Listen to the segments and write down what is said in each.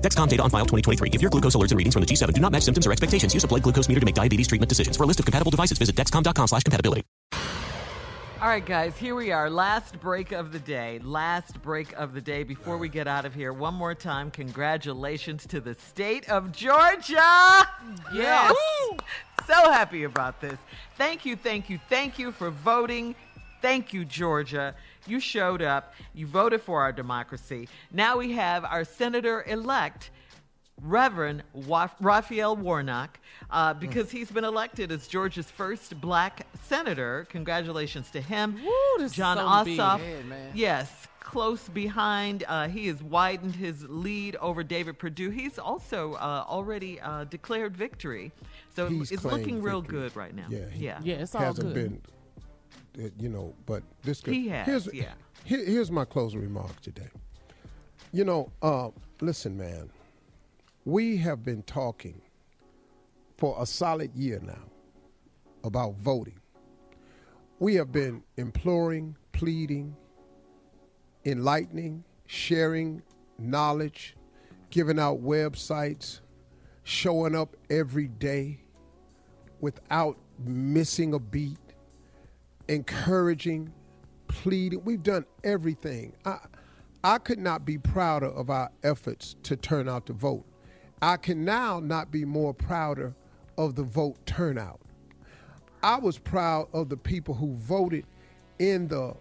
Dexcom data on file 2023. If your glucose alerts and readings from the G7 do not match symptoms or expectations, use a blood glucose meter to make diabetes treatment decisions. For a list of compatible devices, visit dexcom.com slash compatibility. All right, guys, here we are. Last break of the day. Last break of the day before we get out of here. One more time, congratulations to the state of Georgia. Yes. Woo! So happy about this. Thank you, thank you, thank you for voting. Thank you, Georgia. You showed up. You voted for our democracy. Now we have our senator elect. Reverend Raphael Warnock, uh, because he's been elected as Georgia's first black senator. Congratulations to him. Woo, this Jon so. Ossoff, Yeah, man. yes, close behind. Uh, he has widened his lead over David Perdue. He's also uh, already uh, declared victory, so He's it's claimed looking real good right now. Yeah, he yeah, Yeah, it's all hasn't good. been, you know, but this. He has, Here's, yeah. here- here's my closing remark today. You know, uh, listen, man. We have been talking for a solid year now about voting. We have been imploring, pleading, enlightening, sharing knowledge, giving out websites, showing up every day without missing a beat, encouraging, pleading. We've done everything. I, I could not be prouder of our efforts to turn out to vote. I can now not be more prouder of the vote turnout. I was proud of the people who voted in the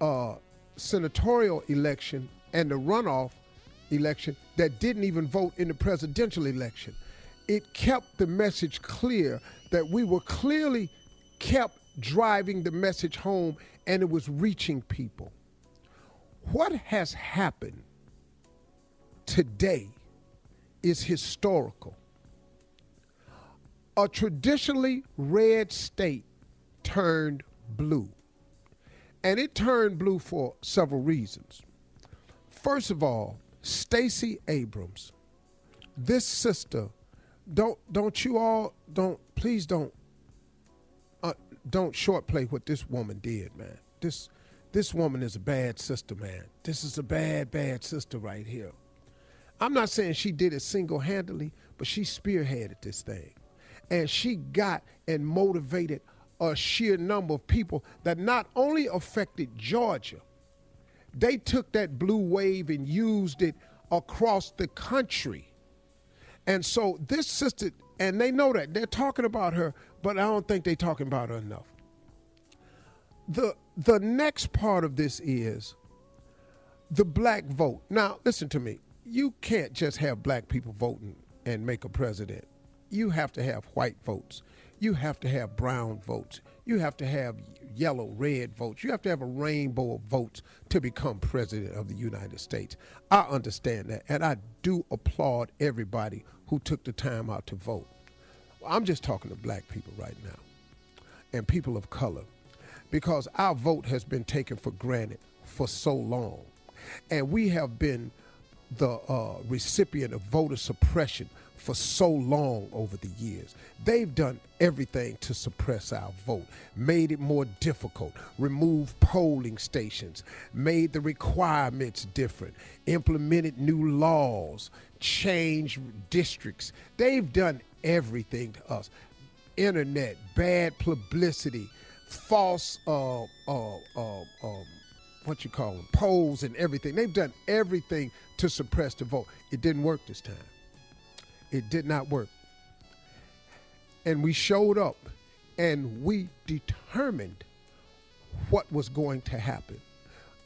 uh, senatorial election and the runoff election that didn't even vote in the presidential election. It kept the message clear that we were clearly kept driving the message home and it was reaching people. What has happened today is historical. A traditionally red state turned blue. And it turned blue for several reasons. First of all, Stacey Abrams, this sister, don't don't you all don't please don't don't short play what this woman did, man. This this woman is a bad sister, man. This is a bad, bad sister right here. I'm not saying she did it single handedly, but she spearheaded this thing. And she got and motivated a sheer number of people that not only affected Georgia, they took that blue wave and used it across the country. And so this sister, and they know that they're talking about her, but I don't think they're talking about her enough. The the next part of this is the black vote. Now, listen to me. You can't just have black people voting and make a president. You have to have white votes. You have to have brown votes. You have to have yellow, red votes. You have to have a rainbow of votes to become president of the United States. I understand that, and I do applaud everybody who took the time out to vote. I'm just talking to black people right now and people of color because our vote has been taken for granted for so long. And we have been the uh, recipient of voter suppression for so long over the years. They've done everything to suppress our vote, made it more difficult, removed polling stations, made the requirements different, implemented new laws, changed districts. They've done everything to us. Internet, bad publicity, false uh, uh, uh, um, what you call them polls and everything. They've done everything to suppress the vote. It didn't work this time. It did not work. And we showed up and we determined what was going to happen.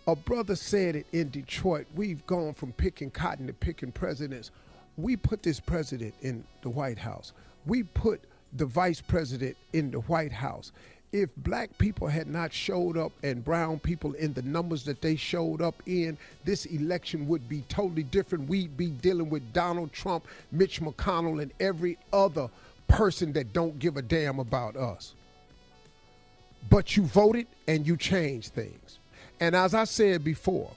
A brother said it in Detroit. We've gone from picking cotton to picking presidents. We put this president in the White House. We put the vice president in the White House if black people had not showed up and brown people in the numbers that they showed up in, this election would be totally different. We'd be dealing with Donald Trump, Mitch McConnell, and every other person that don't give a damn about us. But you voted and you changed things. And as I said before,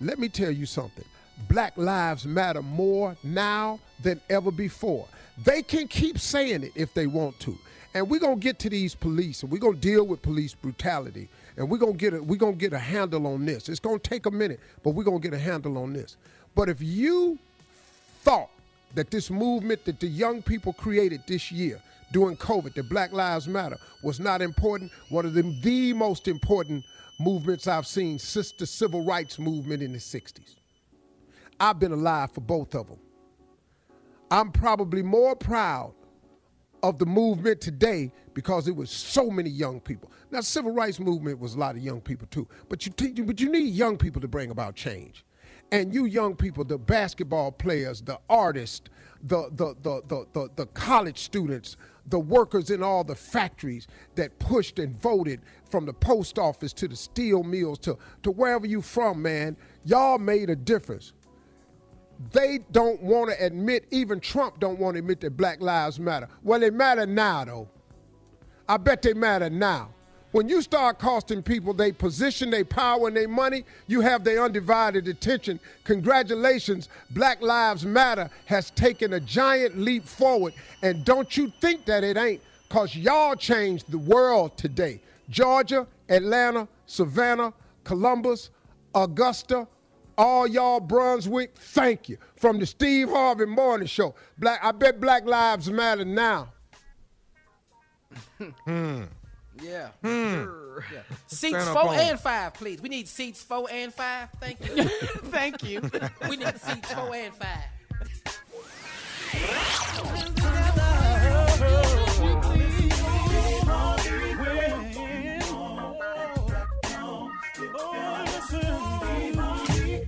let me tell you something. Black lives matter more now than ever before. They can keep saying it if they want to. And we're gonna get to these police, and we're gonna deal with police brutality, and we're gonna get a we're gonna get a handle on this. It's gonna take a minute, but we're gonna get a handle on this. But if you thought that this movement that the young people created this year during COVID, that Black Lives Matter, was not important, one of the, the most important movements I've seen since the civil rights movement in the 60s. I've been alive for both of them. I'm probably more proud of the movement today because it was so many young people. Now, civil rights movement was a lot of young people too, but you but you need young people to bring about change. And you young people, the basketball players, the artists, the the the the the, the college students, the workers in all the factories that pushed and voted from the post office to the steel mills to, to wherever you from, man, y'all made a difference they don't want to admit, even Trump don't want to admit that black lives matter. Well, they matter now, though. I bet they matter now. When you start costing people their position, their power, and their money, you have their undivided attention. Congratulations, Black Lives Matter has taken a giant leap forward. And don't you think that it ain't, because y'all changed the world today. Georgia, Atlanta, Savannah, Columbus, Augusta, all y'all Brunswick, thank you. From the Steve Harvey Morning Show. Black, I bet Black Lives Matter now. hmm. Yeah. Hmm. yeah. Seats four and five, please. We need seats four and five. Thank you. Thank you. we need seats four and five.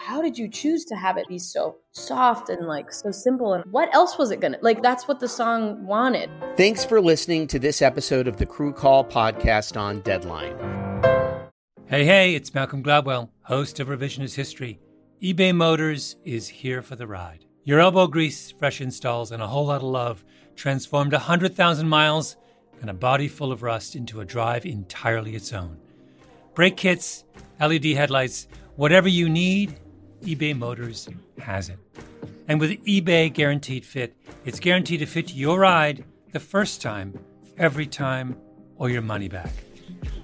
how did you choose to have it be so soft and like so simple? And what else was it gonna like? That's what the song wanted. Thanks for listening to this episode of the Crew Call podcast on Deadline. Hey, hey, it's Malcolm Gladwell, host of Revisionist History. eBay Motors is here for the ride. Your elbow grease, fresh installs, and a whole lot of love transformed 100,000 miles and a body full of rust into a drive entirely its own. Brake kits, LED headlights, whatever you need, eBay Motors has it. And with eBay Guaranteed Fit, it's guaranteed to fit your ride the first time, every time, or your money back.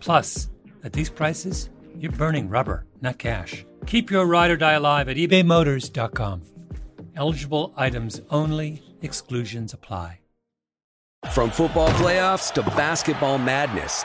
Plus, at these prices, you're burning rubber, not cash. Keep your ride or die alive at ebaymotors.com. Eligible items only, exclusions apply. From football playoffs to basketball madness,